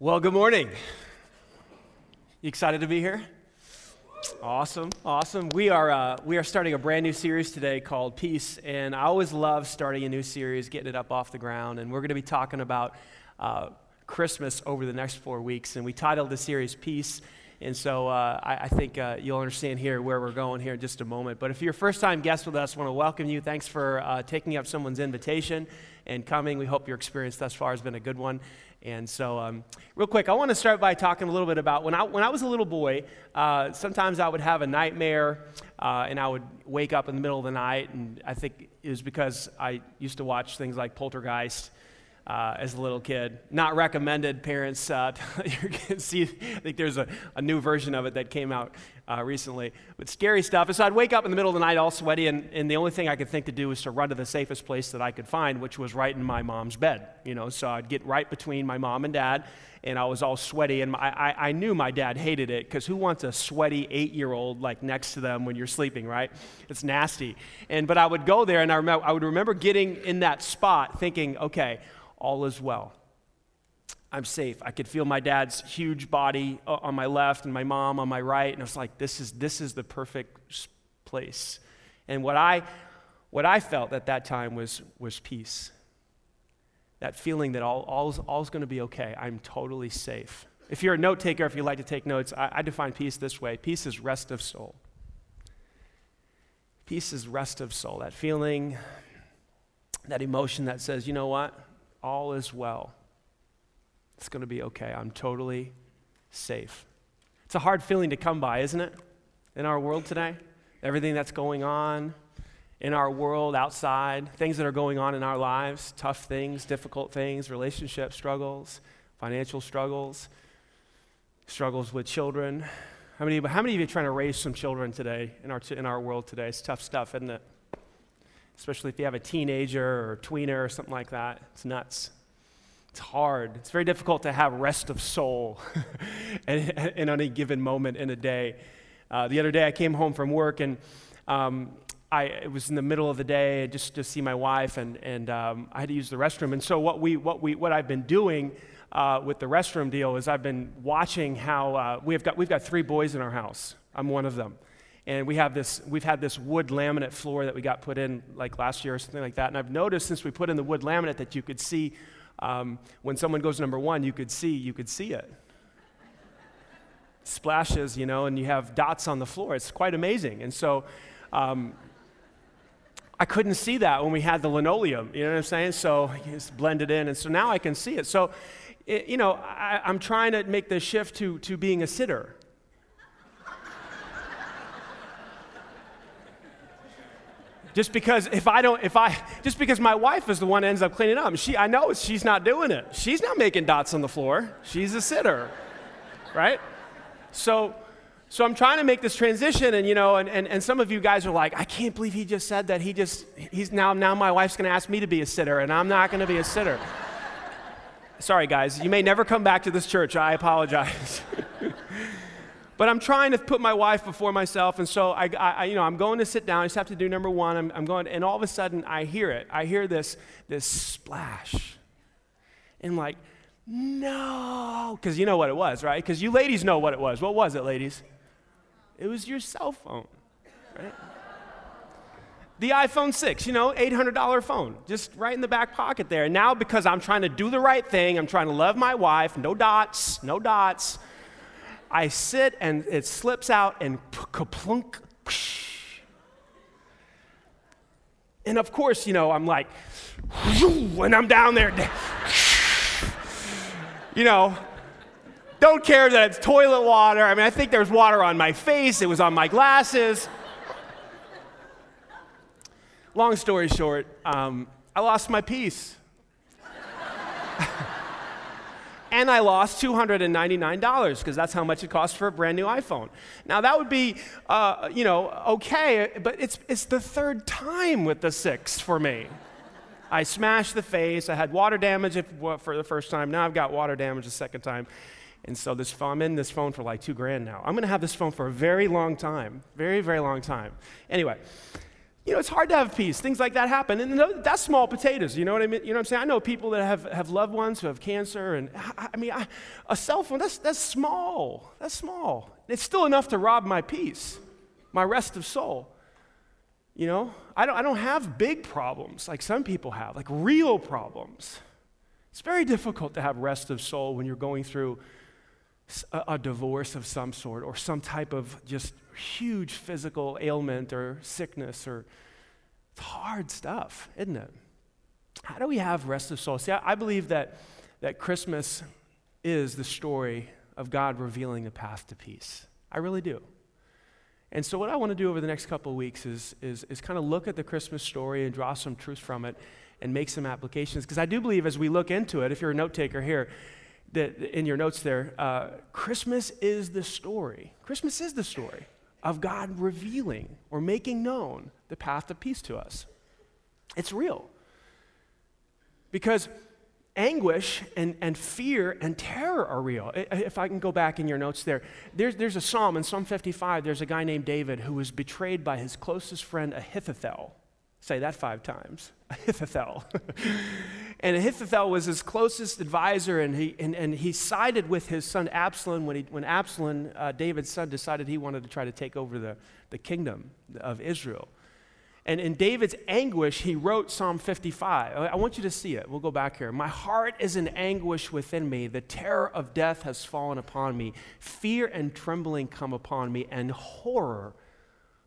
Well, good morning. You excited to be here? Awesome, awesome. We are, uh, we are starting a brand new series today called Peace, and I always love starting a new series, getting it up off the ground. And we're going to be talking about uh, Christmas over the next four weeks. And we titled the series Peace. And so uh, I, I, think uh, you'll understand here where we're going here in just a moment. But if you're a first time guest with us, I want to welcome you. Thanks for uh, taking up someone's invitation and coming. We hope your experience thus far has been a good one. And so, um, real quick, I want to start by talking a little bit about when I, when I was a little boy, uh, sometimes I would have a nightmare uh, and I would wake up in the middle of the night. And I think it was because I used to watch things like Poltergeist uh, as a little kid. Not recommended, parents. Uh, see, I think there's a, a, new version of it that came out uh, recently. But scary stuff. And so I'd wake up in the middle of the night all sweaty, and, and the only thing I could think to do was to run to the safest place that I could find, which was right in my mom's bed. You know, so I'd get right between my mom and dad, and I was all sweaty. And I, I, I knew my dad hated it because who wants a sweaty eight year old like next to them when you're sleeping, right? It's nasty. And but I would go there, and I, remember, I would remember getting in that spot thinking, okay, all is well. I'm safe. I could feel my dad's huge body uh, on my left and my mom on my right, and I was like, this is, this is the perfect place. And what I, what I felt at that time was, was peace. That feeling that all, all's, all's going to be okay. I'm totally safe. If you're a note taker, if you like to take notes, I, I define peace this way peace is rest of soul. Peace is rest of soul. That feeling, that emotion that says, you know what? all is well. It's going to be okay. I'm totally safe. It's a hard feeling to come by, isn't it? In our world today, everything that's going on in our world outside, things that are going on in our lives, tough things, difficult things, relationship struggles, financial struggles, struggles with children. How many, how many of you are trying to raise some children today in our, in our world today? It's tough stuff, isn't it? especially if you have a teenager or a tweener or something like that. It's nuts. It's hard. It's very difficult to have rest of soul in, any given moment in a day. Uh, the other day, I came home from work and um, I, it was in the middle of the day just to see my wife, and, and um, I had to use the restroom. And so, what, we, what, we, what I've been doing uh, with the restroom deal is I've been watching how uh, we've, got, we've got three boys in our house. I'm one of them and we have this we've had this wood laminate floor that we got put in like last year or something like that and i've noticed since we put in the wood laminate that you could see um, when someone goes number one you could see you could see it splashes you know and you have dots on the floor it's quite amazing and so um, I couldn't see that when we had the linoleum, you know what I'm saying? So it's blended in, and so now I can see it. So, it, you know, I, I'm trying to make the shift to, to being a sitter. Just because if I don't, if I, just because my wife is the one that ends up cleaning up, she, I know she's not doing it. She's not making dots on the floor. She's a sitter, right? So, so I'm trying to make this transition, and you know, and, and, and some of you guys are like, I can't believe he just said that. He just, he's now, now my wife's going to ask me to be a sitter, and I'm not going to be a sitter. Sorry, guys, you may never come back to this church. I apologize. But I'm trying to put my wife before myself, and so I, I, you know, I'm going to sit down. I just have to do number one. I'm, I'm going, and all of a sudden I hear it. I hear this, this splash, and like, no, because you know what it was, right? Because you ladies know what it was. What was it, ladies? It was your cell phone, right? the iPhone 6, you know, $800 phone, just right in the back pocket there. And now, because I'm trying to do the right thing, I'm trying to love my wife, no dots, no dots. I sit and it slips out and kaplunk. And of course, you know, I'm like, and I'm down there. You know, don't care that it's toilet water. I mean, I think there's water on my face, it was on my glasses. Long story short, um, I lost my peace and I lost $299 because that's how much it costs for a brand new iPhone. Now that would be, uh, you know, okay, but it's, it's the third time with the six for me. I smashed the face. I had water damage for the first time. Now I've got water damage the second time. And so this phone, I'm in this phone for like two grand now. I'm going to have this phone for a very long time. Very, very long time. Anyway, you know, it's hard to have peace. Things like that happen. And that's small potatoes. You know what I mean? You know what I'm saying? I know people that have, have loved ones who have cancer. And I, I mean, I, a cell phone, that's, that's small. That's small. It's still enough to rob my peace, my rest of soul. You know, I don't, I don't have big problems like some people have, like real problems. It's very difficult to have rest of soul when you're going through a, divorce of some sort or some type of just huge physical ailment or sickness or it's hard stuff, isn't it? How do we have rest of soul? See, I, I believe that, that Christmas is the story of God revealing the path to peace. I really do. And so, what I want to do over the next couple of weeks is, is, is kind of look at the Christmas story and draw some truth from it and make some applications. Because I do believe as we look into it, if you're a note taker here, that in your notes there, uh, Christmas is the story. Christmas is the story of God revealing or making known the path to peace to us. It's real. Because anguish and, and fear and terror are real. If I can go back in your notes there, there's, there's a psalm in Psalm 55, there's a guy named David who was betrayed by his closest friend Ahithophel. Say that five times. Ahithophel. and Ahithophel was his closest advisor, and he, and, and he sided with his son Absalom when, he, when Absalom, uh, David's son, decided he wanted to try to take over the, the kingdom of Israel. And in David's anguish, he wrote Psalm 55. I want you to see it. We'll go back here. My heart is in anguish within me. The terror of death has fallen upon me. Fear and trembling come upon me, and horror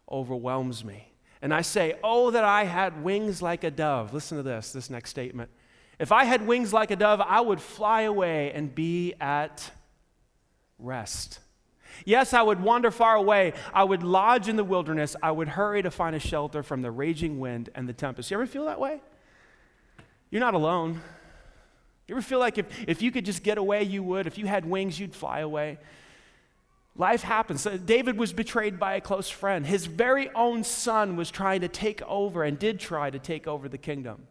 overwhelms me. And I say, Oh, that I had wings like a dove. Listen to this, this next statement. If I had wings like a dove, I would fly away and be at rest. Yes, I would wander far away. I would lodge in the wilderness. I would hurry to find a shelter from the raging wind and the tempest. You ever feel that way? You're not alone. You ever feel like if, if you could just get away, you would? If you had wings, you'd fly away? Life happens. Uh, David was betrayed by a close friend. His very own son was trying to take over and did try to take over the kingdom.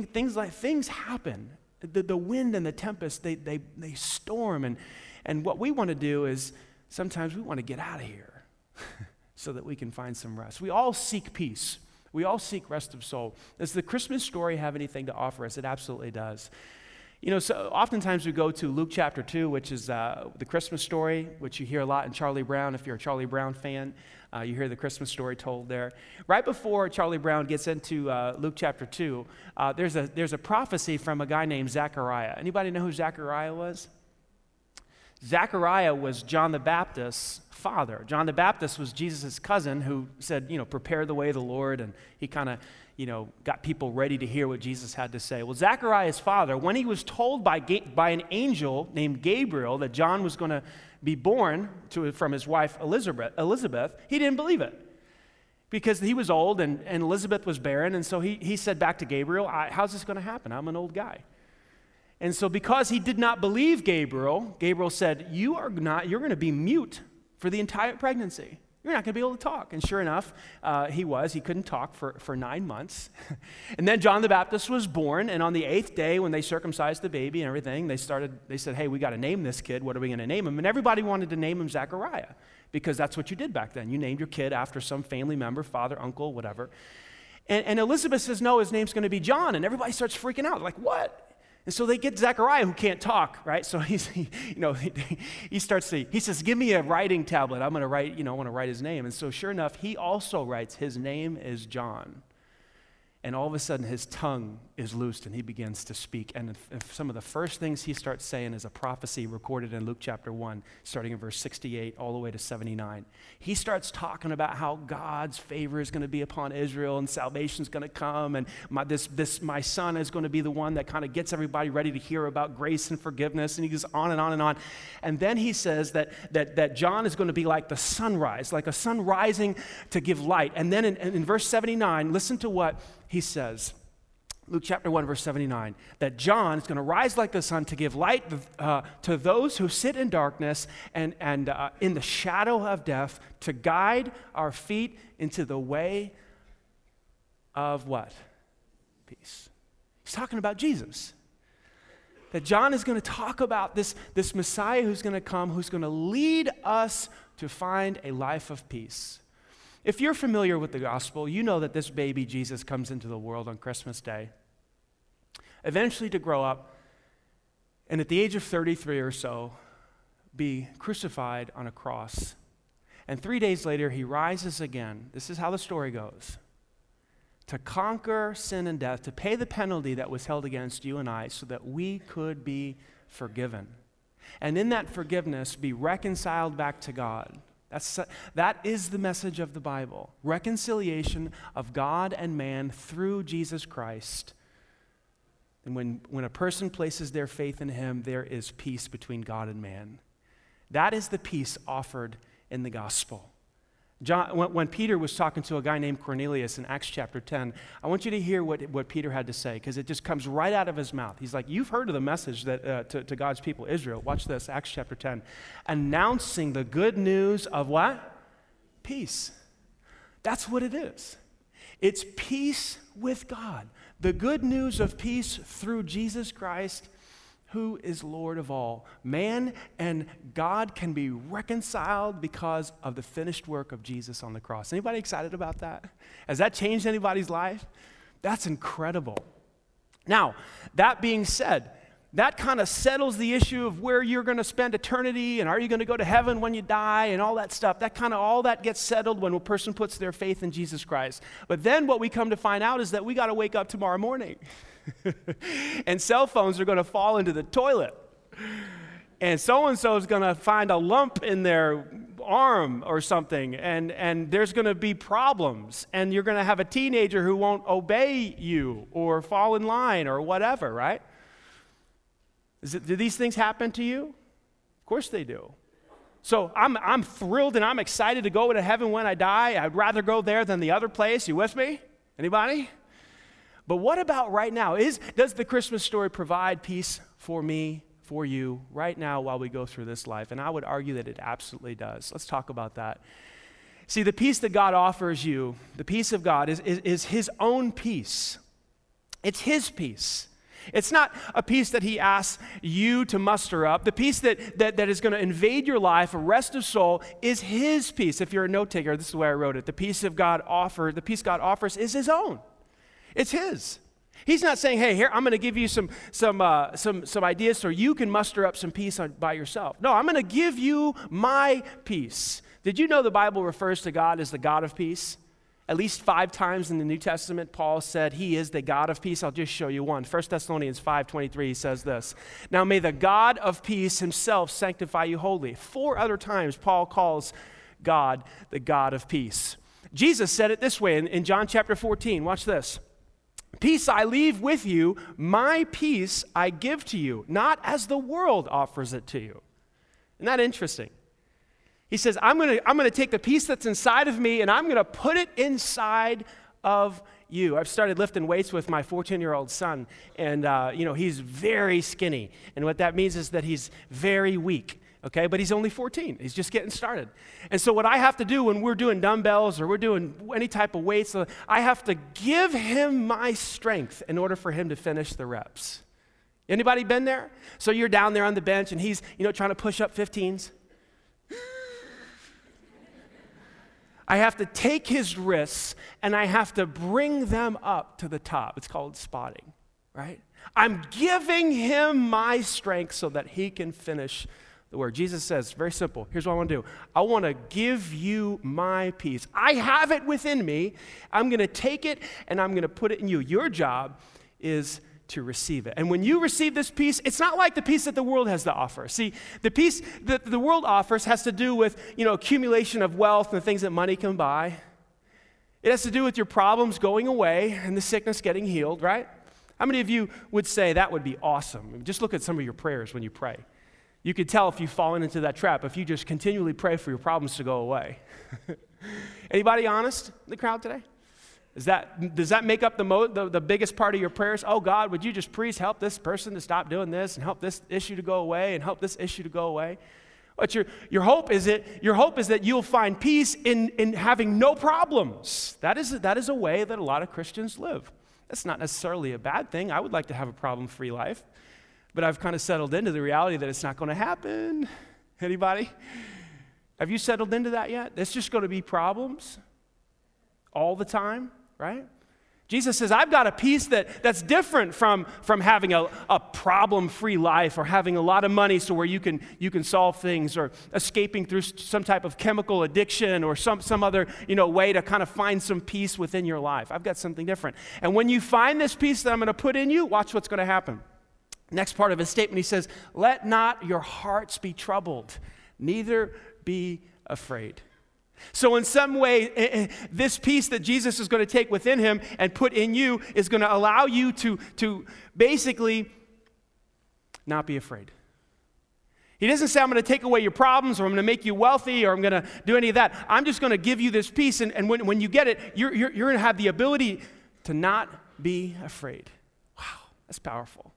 Things like things happen. The, the wind and the tempest, they, they, they storm. And, and what we want to do is sometimes we want to get out of here so that we can find some rest. We all seek peace. We all seek rest of soul. Does the Christmas story have anything to offer us? It absolutely does. You know, so oftentimes we go to Luke chapter 2, which is uh, the Christmas story, which you hear a lot in Charlie Brown. If you're a Charlie Brown fan, uh, you hear the Christmas story told there. Right before Charlie Brown gets into uh, Luke chapter 2, uh, there's, a, there's a prophecy from a guy named Zechariah. Anybody know who Zechariah was? Zechariah was John the Baptist's father. John the Baptist was Jesus' cousin who said, you know, prepare the way of the Lord, and he kind of you know, got people ready to hear what Jesus had to say. Well, Zechariah's father, when he was told by, by an angel named Gabriel that John was going to be born to, from his wife Elizabeth, Elizabeth, he didn't believe it because he was old and, and Elizabeth was barren. And so he, he said back to Gabriel, How's this going to happen? I'm an old guy. And so, because he did not believe Gabriel, Gabriel said, You are not, you're going to be mute for the entire pregnancy. You're not going to be able to talk. And sure enough, uh, he was. He couldn't talk for, for nine months. and then John the Baptist was born. And on the eighth day, when they circumcised the baby and everything, they started, they said, hey, we got to name this kid. What are we going to name him? And everybody wanted to name him Zechariah because that's what you did back then. You named your kid after some family member, father, uncle, whatever. And, and Elizabeth says, no, his name's going to be John. And everybody starts freaking out. Like, what? And so they get Zechariah who can't talk, right? So he's, he, you know, he, he starts to, he says, give me a writing tablet. I'm going to write, you know, I want to write his name. And so sure enough, he also writes, his name is John. And all of a sudden, his tongue is loosed and he begins to speak. And some of the first things he starts saying is a prophecy recorded in Luke chapter 1, starting in verse 68 all the way to 79. He starts talking about how God's favor is going to be upon Israel and salvation is going to come. And my, this, this, my son is going to be the one that kind of gets everybody ready to hear about grace and forgiveness. And he goes on and on and on. And then he says that, that, that John is going to be like the sunrise, like a sun rising to give light. And then in, in verse 79, listen to what he says, Luke chapter 1, verse 79, that John is going to rise like the sun to give light uh, to those who sit in darkness and, and uh, in the shadow of death, to guide our feet into the way of what? Peace. He's talking about Jesus. That John is going to talk about this, this Messiah who's going to come, who's going to lead us to find a life of peace. If you're familiar with the gospel, you know that this baby Jesus comes into the world on Christmas Day, eventually to grow up, and at the age of 33 or so, be crucified on a cross. And three days later, he rises again. This is how the story goes to conquer sin and death, to pay the penalty that was held against you and I, so that we could be forgiven. And in that forgiveness, be reconciled back to God. That's, that is the message of the Bible reconciliation of God and man through Jesus Christ. And when, when a person places their faith in him, there is peace between God and man. That is the peace offered in the gospel. John, when, Peter was talking to a guy named Cornelius in Acts chapter 10, I want you to hear what, what Peter had to say because it just comes right out of his mouth. He's like, You've heard of the message that, uh, to, to God's people, Israel. Watch this, Acts chapter 10. Announcing the good news of what? Peace. That's what it is. It's peace with God. The good news of peace through Jesus Christ who is Lord of all. Man and God can be reconciled because of the finished work of Jesus on the cross. Anybody excited about that? Has that changed anybody's life? That's incredible. Now, that being said, that kind of settles the issue of where you're going to spend eternity and are you going to go to heaven when you die and all that stuff. That kind of all that gets settled when a person puts their faith in Jesus Christ. But then what we come to find out is that we got to wake up tomorrow morning. and cell phones are going to fall into the toilet. And so and so is going to find a lump in their arm or something, and, and there's going to be problems. And you're going to have a teenager who won't obey you or fall in line or whatever, right? It, do these things happen to you? Of course they do. So I'm, I'm thrilled and I'm excited to go to heaven when I die. I'd rather go there than the other place. You with me? Anybody? But what about right now? Is, does the Christmas story provide peace for me, for you, right now while we go through this life? And I would argue that it absolutely does. Let's talk about that. See, the peace that God offers you, the peace of God, is, is, is His own peace. It's His peace. It's not a peace that he asks you to muster up. The peace that, that, that is going to invade your life, a rest of soul, is his peace. If you're a note taker, this is the way I wrote it. The peace of God offered, the peace God offers is his own. It's His. He's not saying, hey, here, I'm going to give you some, some, uh, some, some ideas so you can muster up some peace on, by yourself. No, I'm going to give you my peace. Did you know the Bible refers to God as the God of peace? At least five times in the New Testament, Paul said he is the God of peace. I'll just show you one. 1 Thessalonians 5.23, he says this. Now may the God of peace himself sanctify you wholly. Four other times, Paul calls God the God of peace. Jesus said it this way in, in John chapter 14. Watch this. Peace I leave with you, my peace I give to you, not as the world offers it to you. Isn't that interesting? He says, I'm going to I'm going to take the peace that's inside of me and I'm going to put it inside of you. I've started lifting weights with my 14 year old son, and uh, you know, he's very skinny. And what that means is that he's very weak okay? But he's only 14. He's just getting started. And so, what I have to do when we're doing dumbbells or we're doing any type of weights, uh, I have to give him my strength in order for him to finish the reps. Anybody been there? So you're down there on the bench and he's, you know, trying to push up 15s. I have to take his wrists and I have to bring them up to the top. It's called spotting, right? I'm giving him my strength so that he can finish the word. Jesus says, very simple. Here's what I want to do I want to give you my peace. I have it within me. I'm going to take it and I'm going to put it in you. Your job is to receive it. And when you receive this peace, it's not like the peace that the world has to offer. See, the peace that the world offers has to do with, you know, accumulation of wealth and the things that money can buy. It has to do with your problems going away and the sickness getting healed, right? How many of you would say that would be awesome? Just look at some of your prayers when you pray. You could tell if you've fallen into that trap if you just continually pray for your problems to go away. Anybody honest in the crowd today? Is that, does that make up the, mo- the, the biggest part of your prayers? Oh, God, would you just please help this person to stop doing this and help this issue to go away and help this issue to go away? But your, your, hope is it, your hope is that you'll find peace in, in having no problems. That is, that is a way that a lot of Christians live. That's not necessarily a bad thing. I would like to have a problem free life. But I've kind of settled into the reality that it's not going to happen. Anybody? Have you settled into that yet? It's just going to be problems. all the time, right? Jesus says, I've got a peace that, that's different from, from having a, a problem free life or having a lot of money so where you can, you can solve things or escaping through some type of chemical addiction or some, some other you know, way to kind of find some peace within your life. I've got something different. And when you find this peace that I'm going to put in you, watch what's going to happen. Next part of his statement, he says, Let not your hearts be troubled, neither be afraid. So, in some way, eh, eh, this peace that Jesus is going to take within him and put in you is going to allow you to, to basically not be afraid. He doesn't say, I'm going to take away your problems or I'm going to make you wealthy or I'm going to do any of that. I'm just going to give you this peace. And, and when, when you get it, you're, you're, you're going to have the ability to not be afraid. Wow, that's powerful.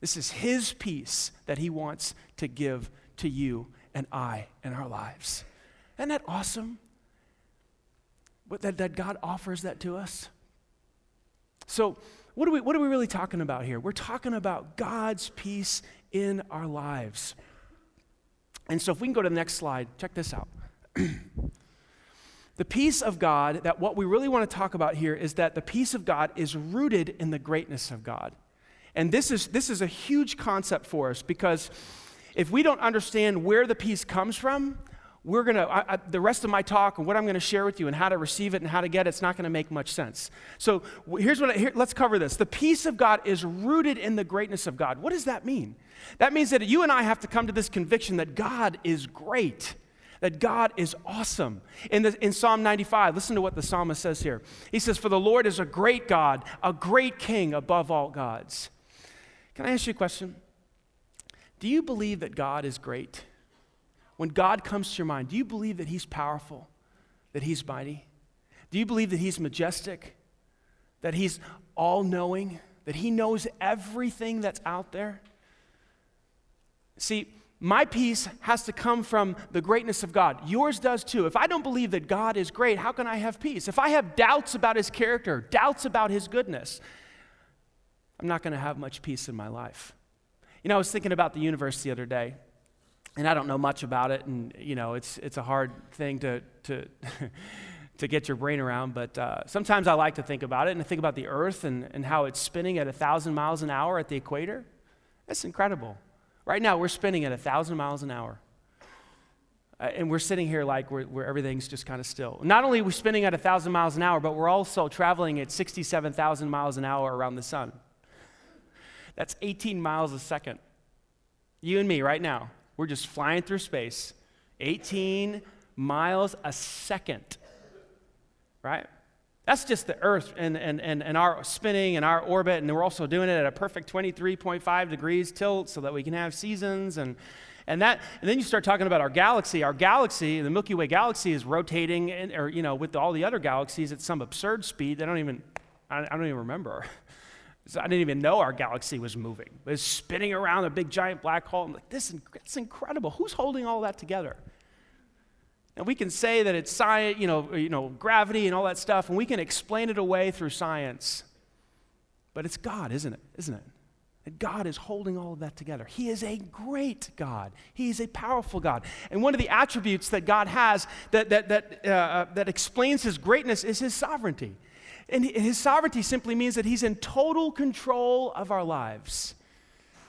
This is His peace that He wants to give to you and I in our lives. Isn't that awesome? What, that, that God offers that to us? So, what are, we, what are we really talking about here? We're talking about God's peace in our lives. And so, if we can go to the next slide, check this out. the peace of God, that what we really want to talk about here is that the peace of God is rooted in the greatness of God. And this is, this is a huge concept for us because if we don't understand where the peace comes from, we're going to, the rest of my talk and what I'm going to share with you and how to receive it and how to get it, it's not going to make much sense. So here's what, I, here, let's cover this. The peace of God is rooted in the greatness of God. What does that mean? That means that you and I have to come to this conviction that God is great, that God is awesome. In, the, in Psalm 95, listen to what the psalmist says here. He says, For the Lord is a great God, a great king above all gods. Can I ask you a question? Do you believe that God is great? When God comes to your mind, do you believe that He's powerful, that He's mighty? Do you believe that He's majestic, that He's all knowing, that He knows everything that's out there? See, my peace has to come from the greatness of God. Yours does too. If I don't believe that God is great, how can I have peace? If I have doubts about His character, doubts about His goodness, I'm not going to have much peace in my life. You know, I was thinking about the universe the other day and I don't know much about it, and you know, it's it's a hard thing to to to get your brain around. But uh, sometimes I like to think about it and think about the Earth and, and how it's spinning at a thousand miles an hour at the equator. That's incredible. Right now, we're spinning at a thousand miles an hour. Uh, and we're sitting here like where everything's just kind of still. Not only are we spinning at a thousand miles an hour, but we're also traveling at 67,000 miles an hour around the sun. That's 18 miles a second. You and me right now. We're just flying through space, 18 miles a second, right? That's just the Earth and, and, and, and our spinning and our orbit, and we're also doing it at a perfect 23.5 degrees tilt so that we can have seasons and, and that and then you start talking about our galaxy our galaxy the milky way galaxy is rotating in, or you know with all the other galaxies at some absurd speed they don't even i, I don't even remember I didn't even know our galaxy was moving. It was spinning around a big giant black hole. I'm like, this is incredible. Who's holding all that together? And we can say that it's science, you know, you know, gravity and all that stuff, and we can explain it away through science. But it's God, isn't it? Isn't it? That God is holding all of that together. He is a great God. He is a powerful God. And one of the attributes that God has that, that, that, uh, uh that explains his greatness is his sovereignty. And his sovereignty simply means that he's in total control of our lives.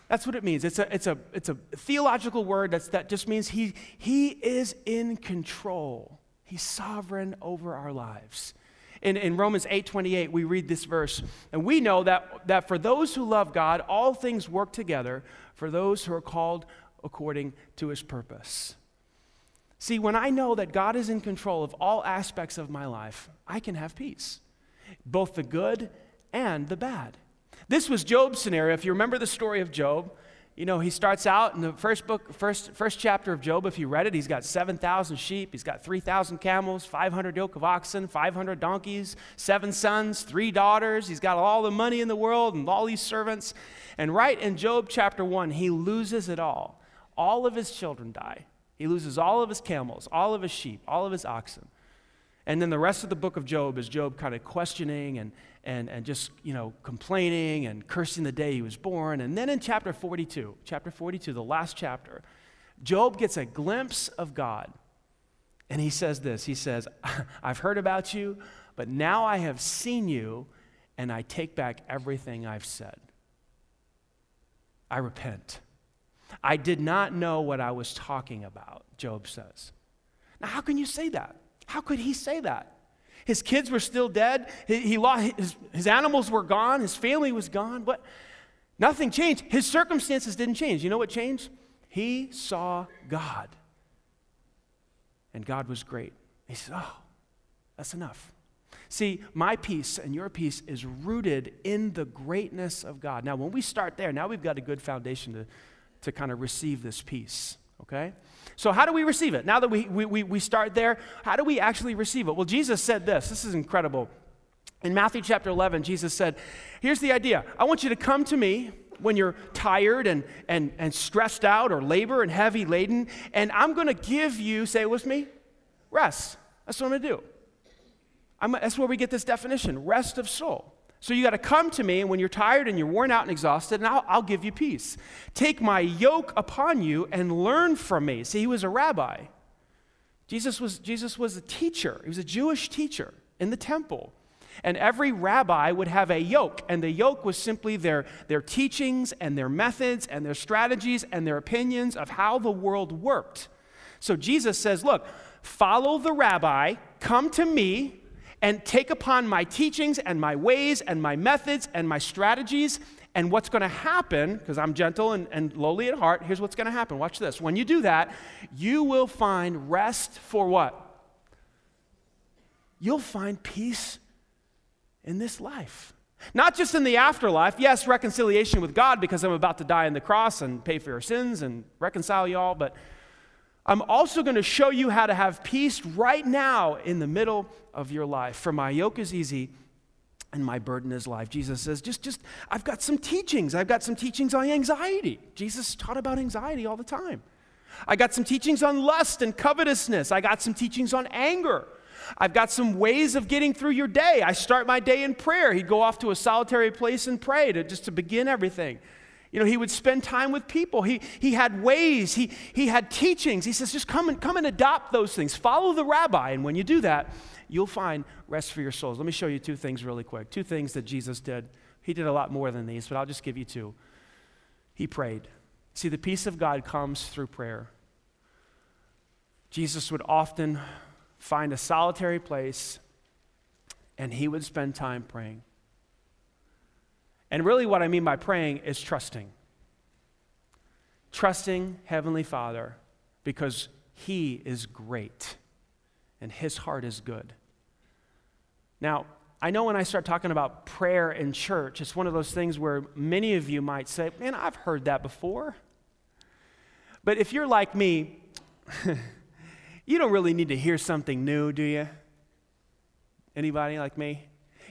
That's what it means. It's a, it's a, it's a theological word that's, that just means he, he is in control. He's sovereign over our lives. In, in Romans 8:28, we read this verse, and we know that, that for those who love God, all things work together for those who are called according to his purpose. See, when I know that God is in control of all aspects of my life, I can have peace both the good and the bad. This was Job's scenario. If you remember the story of Job, you know, he starts out in the first book, first, first chapter of Job. If you read it, he's got 7,000 sheep, he's got 3,000 camels, 500 yoke of oxen, 500 donkeys, seven sons, three daughters. He's got all the money in the world and all these servants. And right in Job chapter 1, he loses it all. All of his children die. He loses all of his camels, all of his sheep, all of his oxen. And then the rest of the book of Job is Job kind of questioning and, and, and just, you know, complaining and cursing the day he was born. And then in chapter 42, chapter 42, the last chapter, Job gets a glimpse of God. And he says this He says, I've heard about you, but now I have seen you, and I take back everything I've said. I repent. I did not know what I was talking about, Job says. Now, how can you say that? How could he say that? His kids were still dead. He, he lost, his, his animals were gone. His family was gone. What? Nothing changed. His circumstances didn't change. You know what changed? He saw God. And God was great. He said, Oh, that's enough. See, my peace and your peace is rooted in the greatness of God. Now, when we start there, now we've got a good foundation to, to kind of receive this peace, okay? So, how do we receive it? Now that we, we, we start there, how do we actually receive it? Well, Jesus said this. This is incredible. In Matthew chapter 11, Jesus said, Here's the idea I want you to come to me when you're tired and, and, and stressed out or labor and heavy laden, and I'm going to give you, say it with me, rest. That's what I'm going to do. I'm, that's where we get this definition rest of soul. So you got to come to me, and when you're tired and you're worn out and exhausted, and I'll, I'll give you peace. Take my yoke upon you and learn from me. See, he was a rabbi. Jesus was, Jesus was a teacher, he was a Jewish teacher in the temple. And every rabbi would have a yoke, and the yoke was simply their, their teachings and their methods and their strategies and their opinions of how the world worked. So Jesus says, Look, follow the rabbi, come to me, and take upon my teachings and my ways and my methods and my strategies. And what's going to happen, because I'm gentle and, and lowly at heart, here's what's going to happen. Watch this. When you do that, you will find rest for what? You'll find peace in this life. Not just in the afterlife. Yes, reconciliation with God because I'm about to die on the cross and pay for your sins and reconcile y'all, but I'm also going to show you how to have peace right now in the middle of your life. For my yoke is easy and my burden is light. Jesus says, just, just, I've got some teachings. I've got some teachings on anxiety. Jesus taught about anxiety all the time. I got some teachings on lust and covetousness. I got some teachings on anger. I've got some ways of getting through your day. I start my day in prayer. He'd go off to a solitary place and pray to just to begin everything. You know, he would spend time with people. He, he had ways, he, he had teachings. He says, just come and, come and adopt those things. Follow the rabbi. And when you do that, you'll find rest for your souls. Let me show you two things really quick. Two things that Jesus did. He did a lot more than these, but I'll just give you two. He prayed. See, the peace of God comes through prayer. Jesus would often find a solitary place and he would spend time praying. And really, what I mean by praying is trusting. Trusting Heavenly Father because He is great and His heart is good. Now, I know when I start talking about prayer in church, it's one of those things where many of you might say, Man, I've heard that before. But if you're like me, you don't really need to hear something new, do you? Anybody like me?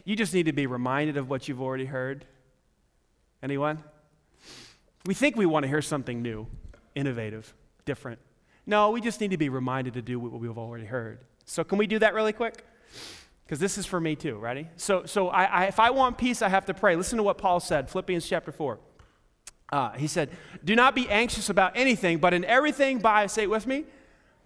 You just need to be reminded of what you've already heard. Anyone? We think we want to hear something new, innovative, different. No, we just need to be reminded to do what we've already heard. So, can we do that really quick? Because this is for me too. Ready? So, so I, I, if I want peace, I have to pray. Listen to what Paul said, Philippians chapter 4. Uh, he said, Do not be anxious about anything, but in everything by, say it with me,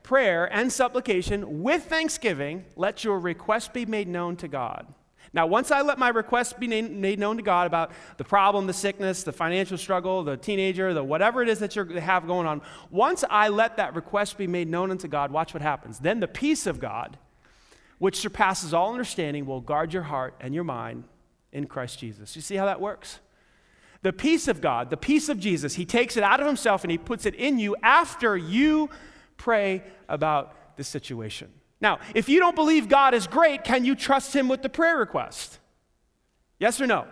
prayer and supplication with thanksgiving, let your request be made known to God. Now, once I let my request be made known to God about the problem, the sickness, the financial struggle, the teenager, the whatever it is that you have going on, once I let that request be made known unto God, watch what happens. Then the peace of God, which surpasses all understanding, will guard your heart and your mind in Christ Jesus. You see how that works? The peace of God, the peace of Jesus, He takes it out of Himself and He puts it in you after you pray about the situation. Now, if you don't believe God is great, can you trust Him with the prayer request? Yes or no?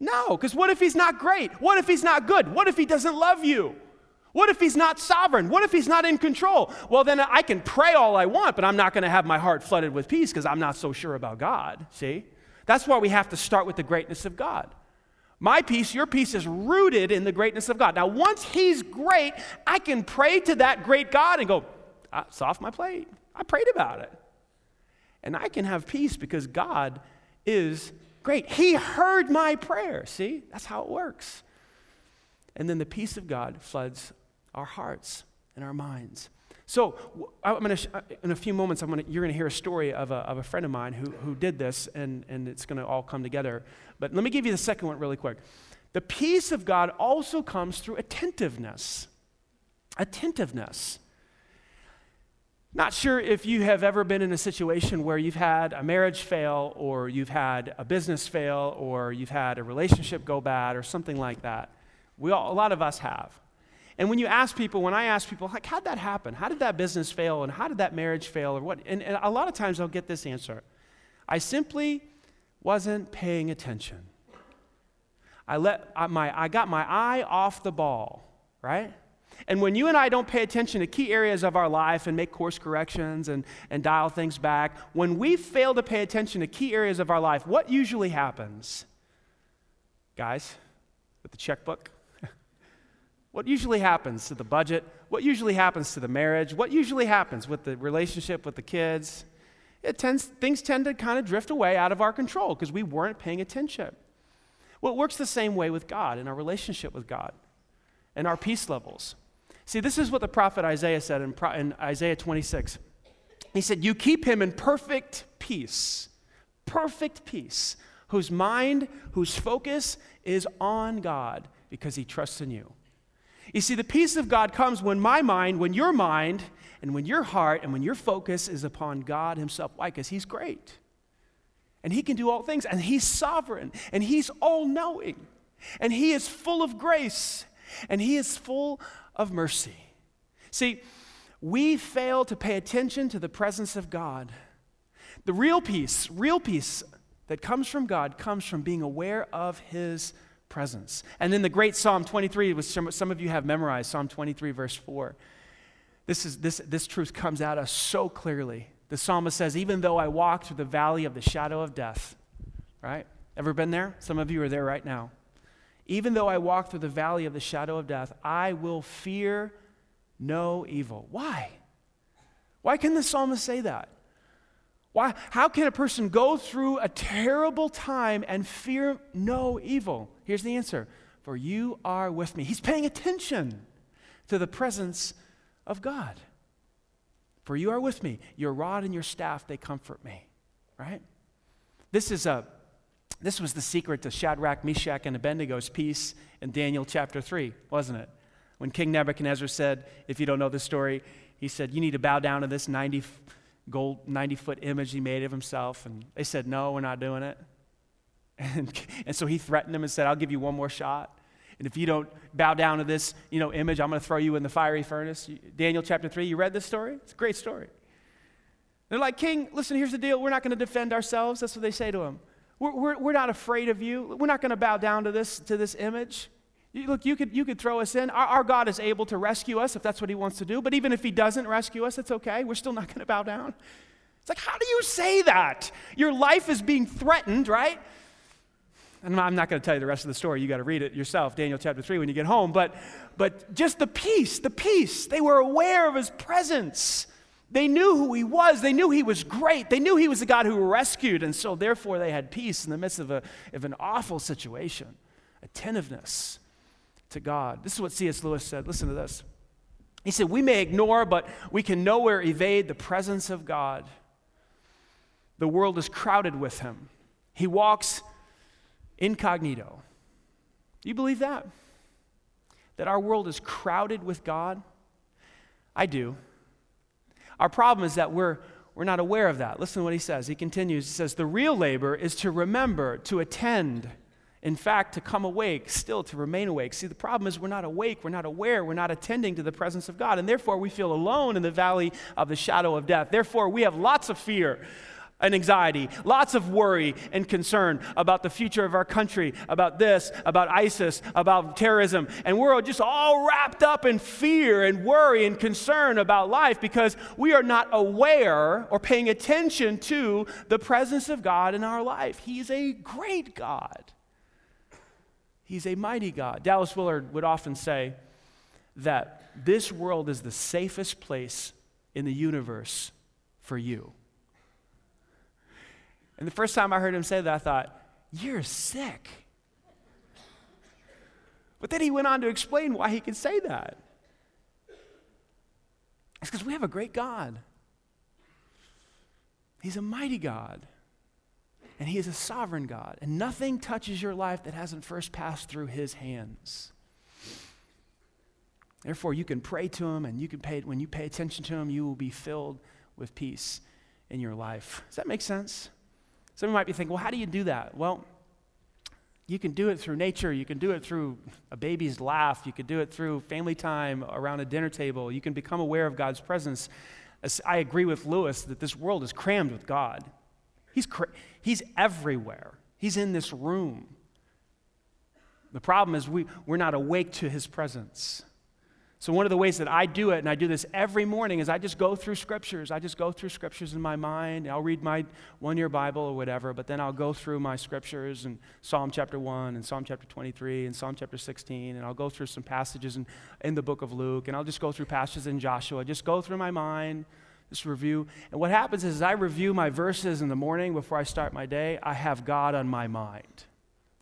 No, because what if He's not great? What if He's not good? What if He doesn't love you? What if He's not sovereign? What if He's not in control? Well, then I can pray all I want, but I'm not going to have my heart flooded with peace because I'm not so sure about God. See? That's why we have to start with the greatness of God. My peace, your peace is rooted in the greatness of God. Now, once He's great, I can pray to that great God and go, ah, it's off my plate. I prayed about it. And I can have peace because God is great. He heard my prayer. See, that's how it works. And then the peace of God floods our hearts and our minds. So I'm gonna, uh, in a few moments, I'm gonna, you're going to hear a story of a, of a friend of mine who, who did this, and, and it's going to all come together. But let me give you the second one really quick. The peace of God also comes through attentiveness. Attentiveness. Not sure if you have ever been in a situation where you've had a marriage fail, or you've had a business fail, or you've had a relationship go bad, or something like that. We all, a lot of us have. And when you ask people, when I ask people, like, how'd that happen? How did that business fail? And how did that marriage fail? Or what? And, and a lot of times I'll get this answer I simply wasn't paying attention. I, let, I, my, I got my eye off the ball, right? And when you and I don't pay attention to key areas of our life and make course corrections and, and dial things back, when we fail to pay attention to key areas of our life, what usually happens? Guys, with the checkbook? what usually happens to the budget? What usually happens to the marriage? What usually happens with the relationship with the kids? It tends, things tend to kind of drift away out of our control because we weren't paying attention. Well, it works the same way with God in our relationship with God and our peace levels. See, this is what the prophet Isaiah said in, in Isaiah 26. He said, You keep him in perfect peace, perfect peace, whose mind, whose focus is on God because he trusts in you. You see, the peace of God comes when my mind, when your mind, and when your heart, and when your focus is upon God Himself. Why? Because He's great. And He can do all things, and He's sovereign, and He's all knowing, and He is full of grace, and He is full of mercy. See, we fail to pay attention to the presence of God. The real peace, real peace that comes from God comes from being aware of His presence. And in the great Psalm 23, which some, some of you have memorized, Psalm 23, verse 4, this, is, this, this truth comes at us so clearly. The psalmist says, Even though I walk through the valley of the shadow of death, right? Ever been there? Some of you are there right now. Even though I walk through the valley of the shadow of death, I will fear no evil. Why? Why can the psalmist say that? Why, how can a person go through a terrible time and fear no evil? Here's the answer For you are with me. He's paying attention to the presence of God. For you are with me. Your rod and your staff, they comfort me. Right? This is a this was the secret to Shadrach, Meshach, and Abednego's peace in Daniel chapter 3, wasn't it? When King Nebuchadnezzar said, if you don't know the story, he said, You need to bow down to this 90 gold 90 foot image he made of himself. And they said, No, we're not doing it. And, and so he threatened them and said, I'll give you one more shot. And if you don't bow down to this you know, image, I'm going to throw you in the fiery furnace. Daniel chapter 3, you read this story? It's a great story. They're like, King, listen, here's the deal. We're not going to defend ourselves. That's what they say to him. We're, we're, we're not afraid of you. We're not going to bow down to this, to this image. You, look, you could, you could throw us in. Our, our, God is able to rescue us if that's what He wants to do. But even if He doesn't rescue us, it's okay. We're still not going to bow down. It's like, how do you say that? Your life is being threatened, right? And I'm not going to tell you the rest of the story. You got to read it yourself, Daniel chapter 3, when you get home. But, but just the peace, the peace. They were aware of His presence. They knew who He was. They knew He was great. They knew He was the God who rescued. And so, therefore, they had peace in the midst of, a, of an awful situation, attentiveness to God. This is what C.S. Lewis said. Listen to this. He said, We may ignore, but we can nowhere evade the presence of God. The world is crowded with him. He walks incognito. Do you believe that? That our world is crowded with God? I do. Our problem is that we're, we're not aware of that. Listen to what he says. He continues. He says, The real labor is to remember, to attend, in fact, to come awake, still to remain awake. See, the problem is we're not awake, we're not aware, we're not attending to the presence of God, and therefore we feel alone in the valley of the shadow of death. Therefore, we have lots of fear and anxiety, lots of worry and concern about the future of our country, about this, about ISIS, about terrorism. And we're just all wrapped up in fear and worry and concern about life because we are not aware or paying attention to the presence of God in our life. He's a great God. He's a mighty God. Dallas Willard would often say that this world is the safest place in the universe for you. And the first time I heard him say that, I thought, You're sick. But then he went on to explain why he could say that. It's because we have a great God. He's a mighty God. And He is a sovereign God. And nothing touches your life that hasn't first passed through His hands. Therefore, you can pray to Him, and you can pay, when you pay attention to Him, you will be filled with peace in your life. Does that make sense? Some might be thinking, well, how do you do that? Well, you can do it through nature. You can do it through a baby's laugh. You can do it through family time around a dinner table. You can become aware of God's presence. I agree with Lewis that this world is crammed with God. He's, cra- he's everywhere, He's in this room. The problem is we, we're not awake to His presence. So, one of the ways that I do it, and I do this every morning, is I just go through scriptures. I just go through scriptures in my mind. I'll read my one year Bible or whatever, but then I'll go through my scriptures and Psalm chapter 1 and Psalm chapter 23 and Psalm chapter 16, and I'll go through some passages in, in the book of Luke, and I'll just go through passages in Joshua. Just go through my mind, just review. And what happens is, I review my verses in the morning before I start my day, I have God on my mind.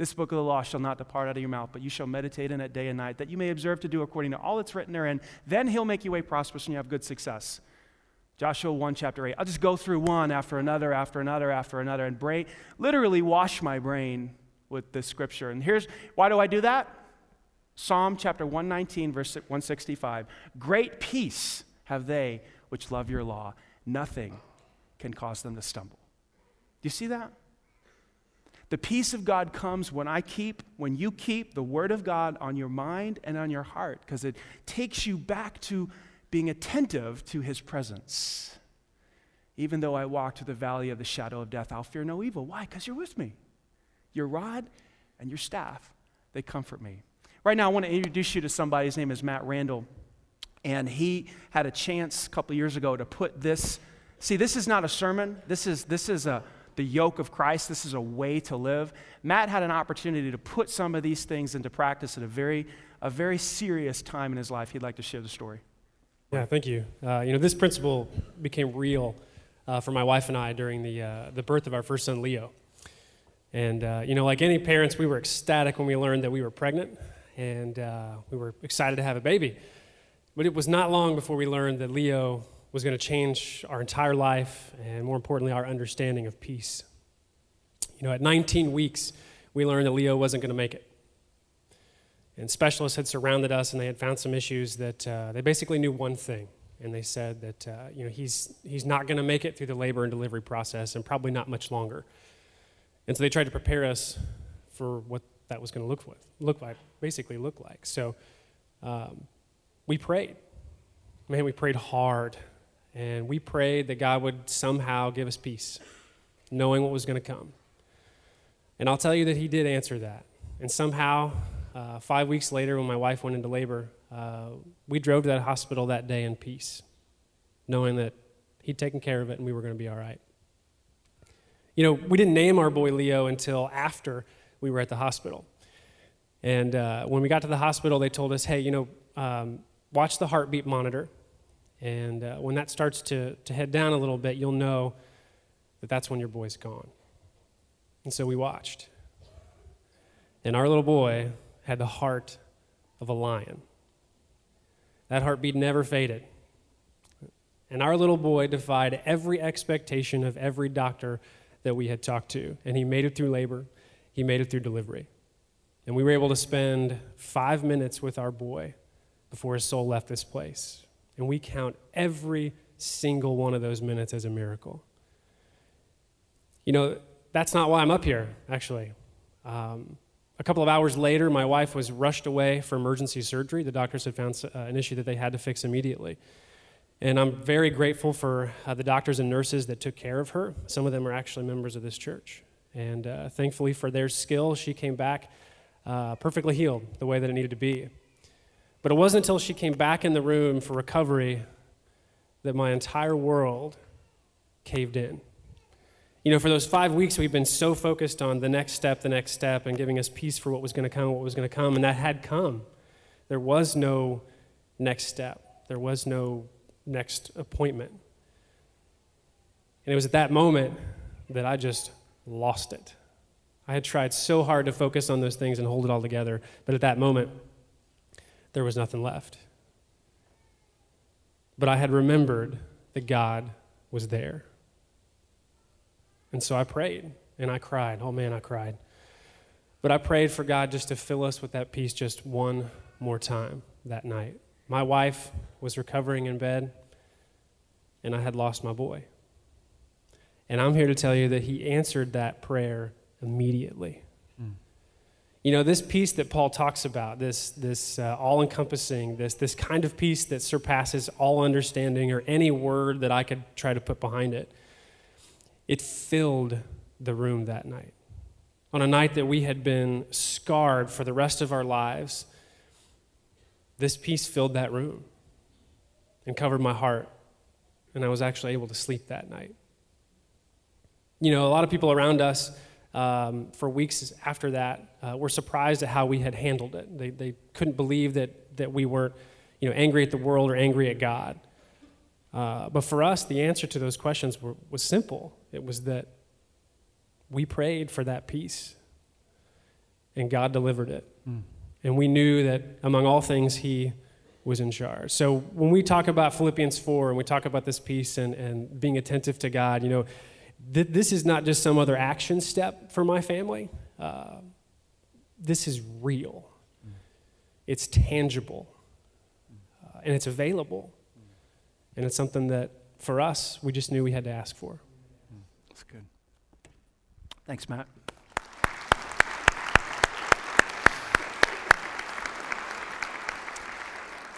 This book of the law shall not depart out of your mouth, but you shall meditate in it day and night, that you may observe to do according to all that's written therein. Then he'll make your way prosperous and you have good success. Joshua 1, chapter 8. I'll just go through one after another, after another, after another, and brain, literally wash my brain with this scripture. And here's why do I do that? Psalm chapter 119, verse 165. Great peace have they which love your law. Nothing can cause them to stumble. Do you see that? The peace of God comes when I keep, when you keep the Word of God on your mind and on your heart, because it takes you back to being attentive to His presence. Even though I walk through the valley of the shadow of death, I'll fear no evil. Why? Because you're with me. Your rod and your staff, they comfort me. Right now, I want to introduce you to somebody. His name is Matt Randall. And he had a chance a couple years ago to put this. See, this is not a sermon. This is, this is a the yoke of Christ. This is a way to live. Matt had an opportunity to put some of these things into practice at a very, a very serious time in his life. He'd like to share the story. Yeah, thank you. Uh, you know, this principle became real uh, for my wife and I during the, uh, the birth of our first son, Leo. And, uh, you know, like any parents, we were ecstatic when we learned that we were pregnant, and uh, we were excited to have a baby. But it was not long before we learned that Leo was going to change our entire life and, more importantly, our understanding of peace. You know, at 19 weeks, we learned that Leo wasn't going to make it. And specialists had surrounded us and they had found some issues that uh, they basically knew one thing. And they said that, uh, you know, he's, he's not going to make it through the labor and delivery process and probably not much longer. And so they tried to prepare us for what that was going to look, look like, basically look like. So um, we prayed. Man, we prayed hard and we prayed that God would somehow give us peace, knowing what was going to come. And I'll tell you that He did answer that. And somehow, uh, five weeks later, when my wife went into labor, uh, we drove to that hospital that day in peace, knowing that He'd taken care of it and we were going to be all right. You know, we didn't name our boy Leo until after we were at the hospital. And uh, when we got to the hospital, they told us, hey, you know, um, watch the heartbeat monitor and uh, when that starts to, to head down a little bit, you'll know that that's when your boy's gone. And so we watched. And our little boy had the heart of a lion. That heartbeat never faded. And our little boy defied every expectation of every doctor that we had talked to. And he made it through labor, he made it through delivery. And we were able to spend five minutes with our boy before his soul left this place. And we count every single one of those minutes as a miracle. You know, that's not why I'm up here, actually. Um, a couple of hours later, my wife was rushed away for emergency surgery. The doctors had found uh, an issue that they had to fix immediately. And I'm very grateful for uh, the doctors and nurses that took care of her. Some of them are actually members of this church. And uh, thankfully, for their skill, she came back uh, perfectly healed the way that it needed to be. But it wasn't until she came back in the room for recovery that my entire world caved in. You know, for those five weeks, we've been so focused on the next step, the next step, and giving us peace for what was going to come, what was going to come, and that had come. There was no next step, there was no next appointment. And it was at that moment that I just lost it. I had tried so hard to focus on those things and hold it all together, but at that moment, there was nothing left. but I had remembered that God was there. And so I prayed and I cried. Oh man, I cried. But I prayed for God just to fill us with that peace just one more time that night. My wife was recovering in bed, and I had lost my boy. And I'm here to tell you that he answered that prayer immediately. You know, this peace that Paul talks about, this, this uh, all encompassing, this, this kind of peace that surpasses all understanding or any word that I could try to put behind it, it filled the room that night. On a night that we had been scarred for the rest of our lives, this peace filled that room and covered my heart, and I was actually able to sleep that night. You know, a lot of people around us um, for weeks after that uh, were surprised at how we had handled it. They, they couldn't believe that, that we weren't you know, angry at the world or angry at God. Uh, but for us, the answer to those questions were, was simple it was that we prayed for that peace, and God delivered it. Mm. And we knew that among all things, He was in charge. So when we talk about Philippians 4 and we talk about this peace and, and being attentive to God, you know, th- this is not just some other action step for my family. Uh, this is real, mm. it's tangible, uh, and it's available. And it's something that for us, we just knew we had to ask for. That's good. Thanks, Matt.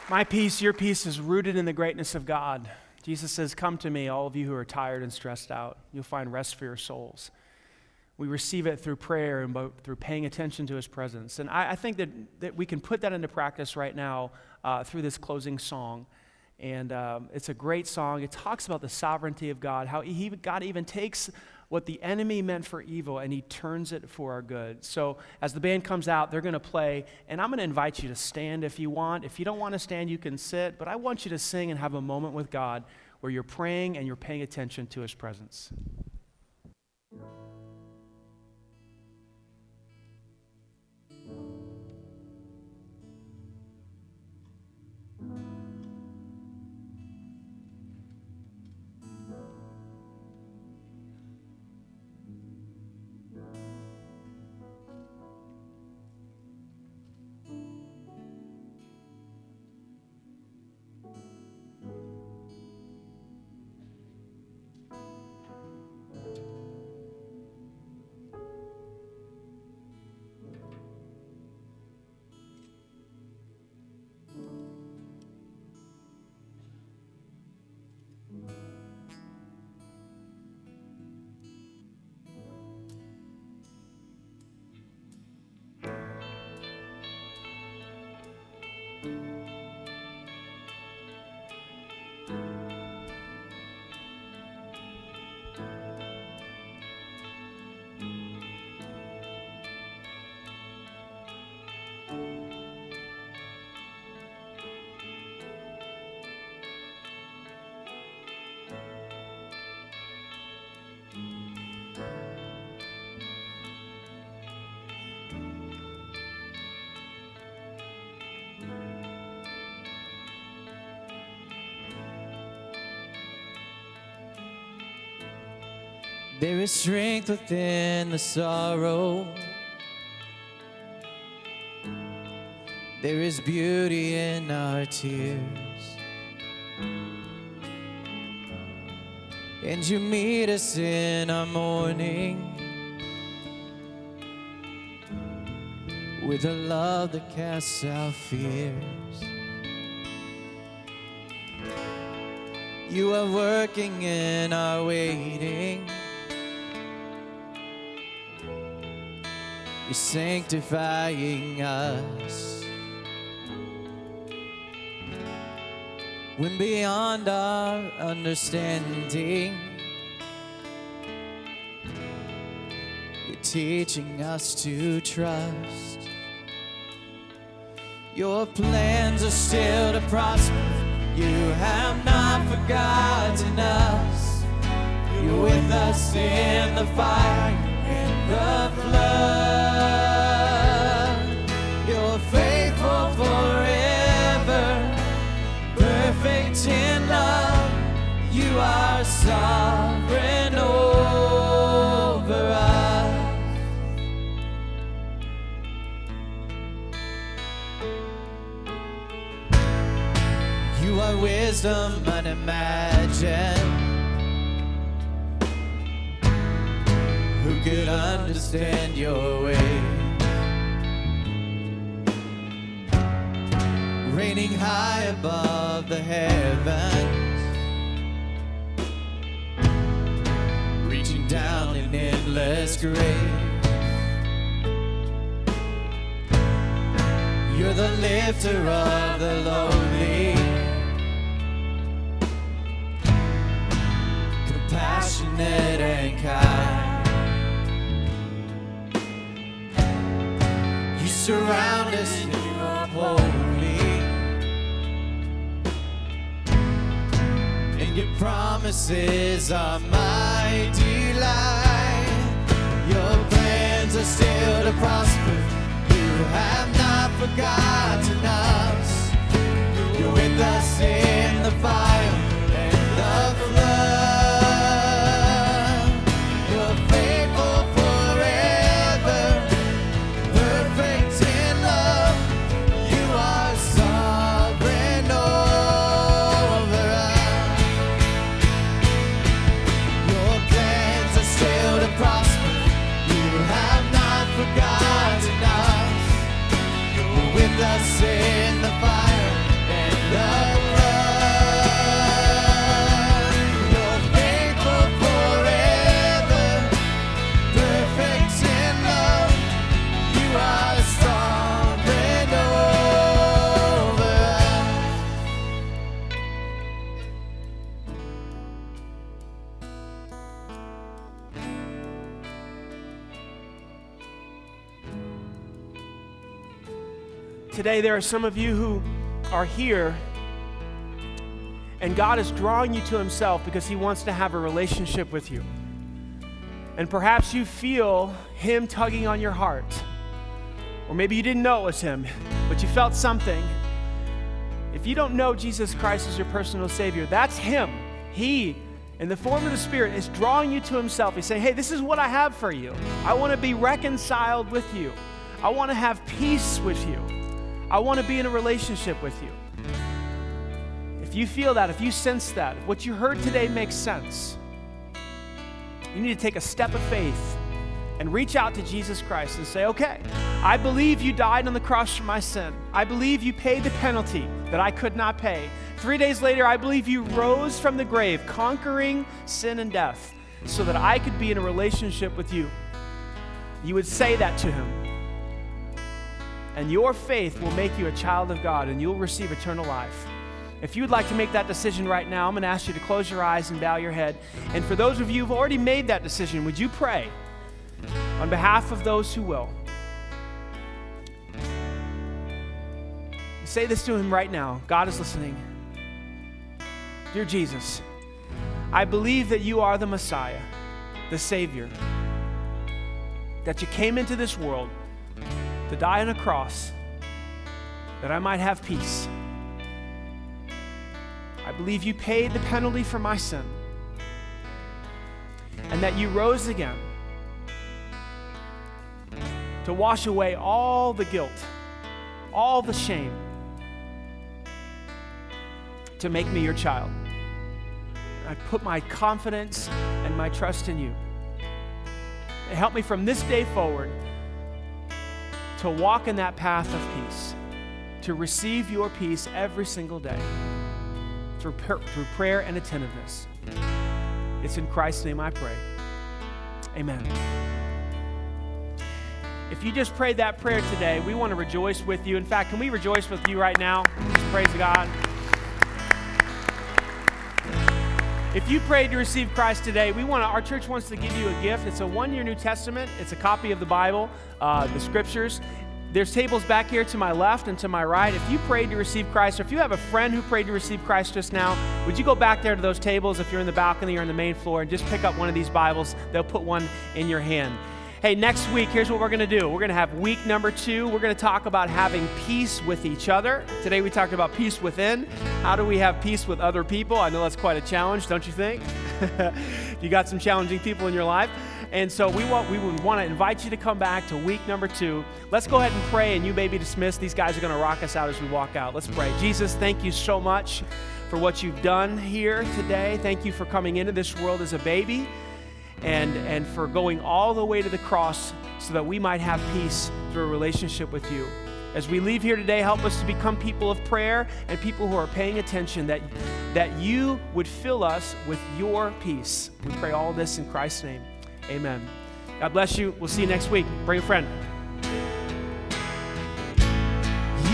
My peace, your peace, is rooted in the greatness of God. Jesus says, Come to me, all of you who are tired and stressed out. You'll find rest for your souls. We receive it through prayer and through paying attention to his presence. And I, I think that, that we can put that into practice right now uh, through this closing song. And um, it's a great song. It talks about the sovereignty of God, how he, God even takes what the enemy meant for evil and he turns it for our good. So as the band comes out, they're going to play, and I'm going to invite you to stand if you want. If you don't want to stand, you can sit, but I want you to sing and have a moment with God where you're praying and you're paying attention to his presence. There is strength within the sorrow. There is beauty in our tears. And you meet us in our mourning with a love that casts out fears. You are working in our waiting. You're sanctifying us. When beyond our understanding, you're teaching us to trust. Your plans are still to prosper. You have not forgotten us. You're with us in the fire and the flood. Sovereign over us. You are wisdom. Who could understand your? Reigning high above the heavens, down in endless grace. You're the lifter of the lowly. compassionate and kind. You surround us and you are holy, and your promises are my delight. Your plans are still to prosper. You have not forgotten us. You're with us in the fire and the flood. The fire Today, there are some of you who are here, and God is drawing you to Himself because He wants to have a relationship with you. And perhaps you feel Him tugging on your heart. Or maybe you didn't know it was Him, but you felt something. If you don't know Jesus Christ as your personal Savior, that's Him. He, in the form of the Spirit, is drawing you to Himself. He's saying, Hey, this is what I have for you. I want to be reconciled with you, I want to have peace with you. I want to be in a relationship with you. If you feel that, if you sense that, if what you heard today makes sense, you need to take a step of faith and reach out to Jesus Christ and say, okay, I believe you died on the cross for my sin. I believe you paid the penalty that I could not pay. Three days later, I believe you rose from the grave, conquering sin and death, so that I could be in a relationship with you. You would say that to him. And your faith will make you a child of God and you'll receive eternal life. If you'd like to make that decision right now, I'm going to ask you to close your eyes and bow your head. And for those of you who've already made that decision, would you pray on behalf of those who will? Say this to him right now. God is listening. Dear Jesus, I believe that you are the Messiah, the Savior, that you came into this world to die on a cross that I might have peace. I believe you paid the penalty for my sin and that you rose again to wash away all the guilt, all the shame, to make me your child. I put my confidence and my trust in you. Help me from this day forward to walk in that path of peace, to receive your peace every single day through, through prayer and attentiveness. It's in Christ's name I pray. Amen. If you just prayed that prayer today, we want to rejoice with you. In fact, can we rejoice with you right now? Just praise God. If you prayed to receive Christ today, we want to, our church wants to give you a gift. It's a one-year New Testament. It's a copy of the Bible, uh, the Scriptures. There's tables back here to my left and to my right. If you prayed to receive Christ, or if you have a friend who prayed to receive Christ just now, would you go back there to those tables if you're in the balcony or in the main floor and just pick up one of these Bibles? They'll put one in your hand. Hey, next week, here's what we're going to do. We're going to have week number two. We're going to talk about having peace with each other. Today, we talked about peace within. How do we have peace with other people? I know that's quite a challenge, don't you think? you got some challenging people in your life. And so we want we would want to invite you to come back to week number two. Let's go ahead and pray, and you may be dismissed. These guys are going to rock us out as we walk out. Let's pray. Jesus, thank you so much for what you've done here today. Thank you for coming into this world as a baby and, and for going all the way to the cross so that we might have peace through a relationship with you. As we leave here today, help us to become people of prayer and people who are paying attention that, that you would fill us with your peace. We pray all this in Christ's name. Amen. God bless you. We'll see you next week. Bring a friend.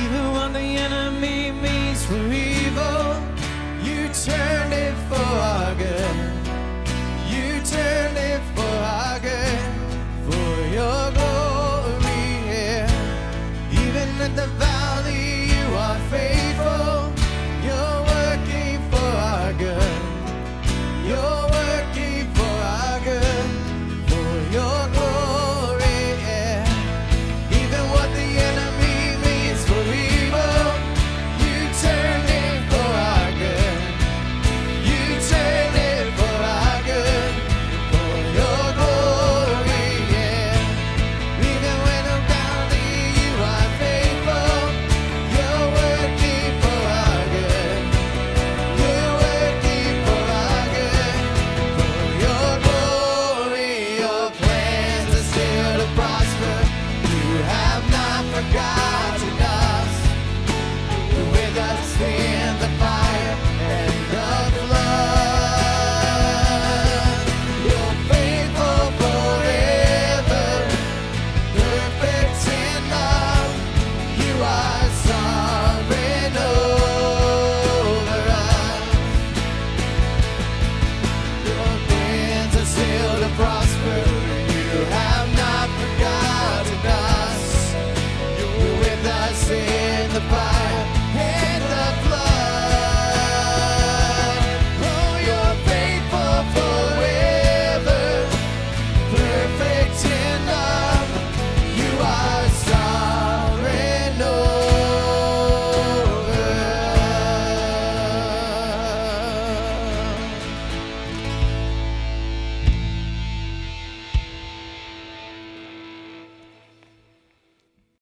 Even when the enemy means for evil, you turned it for good the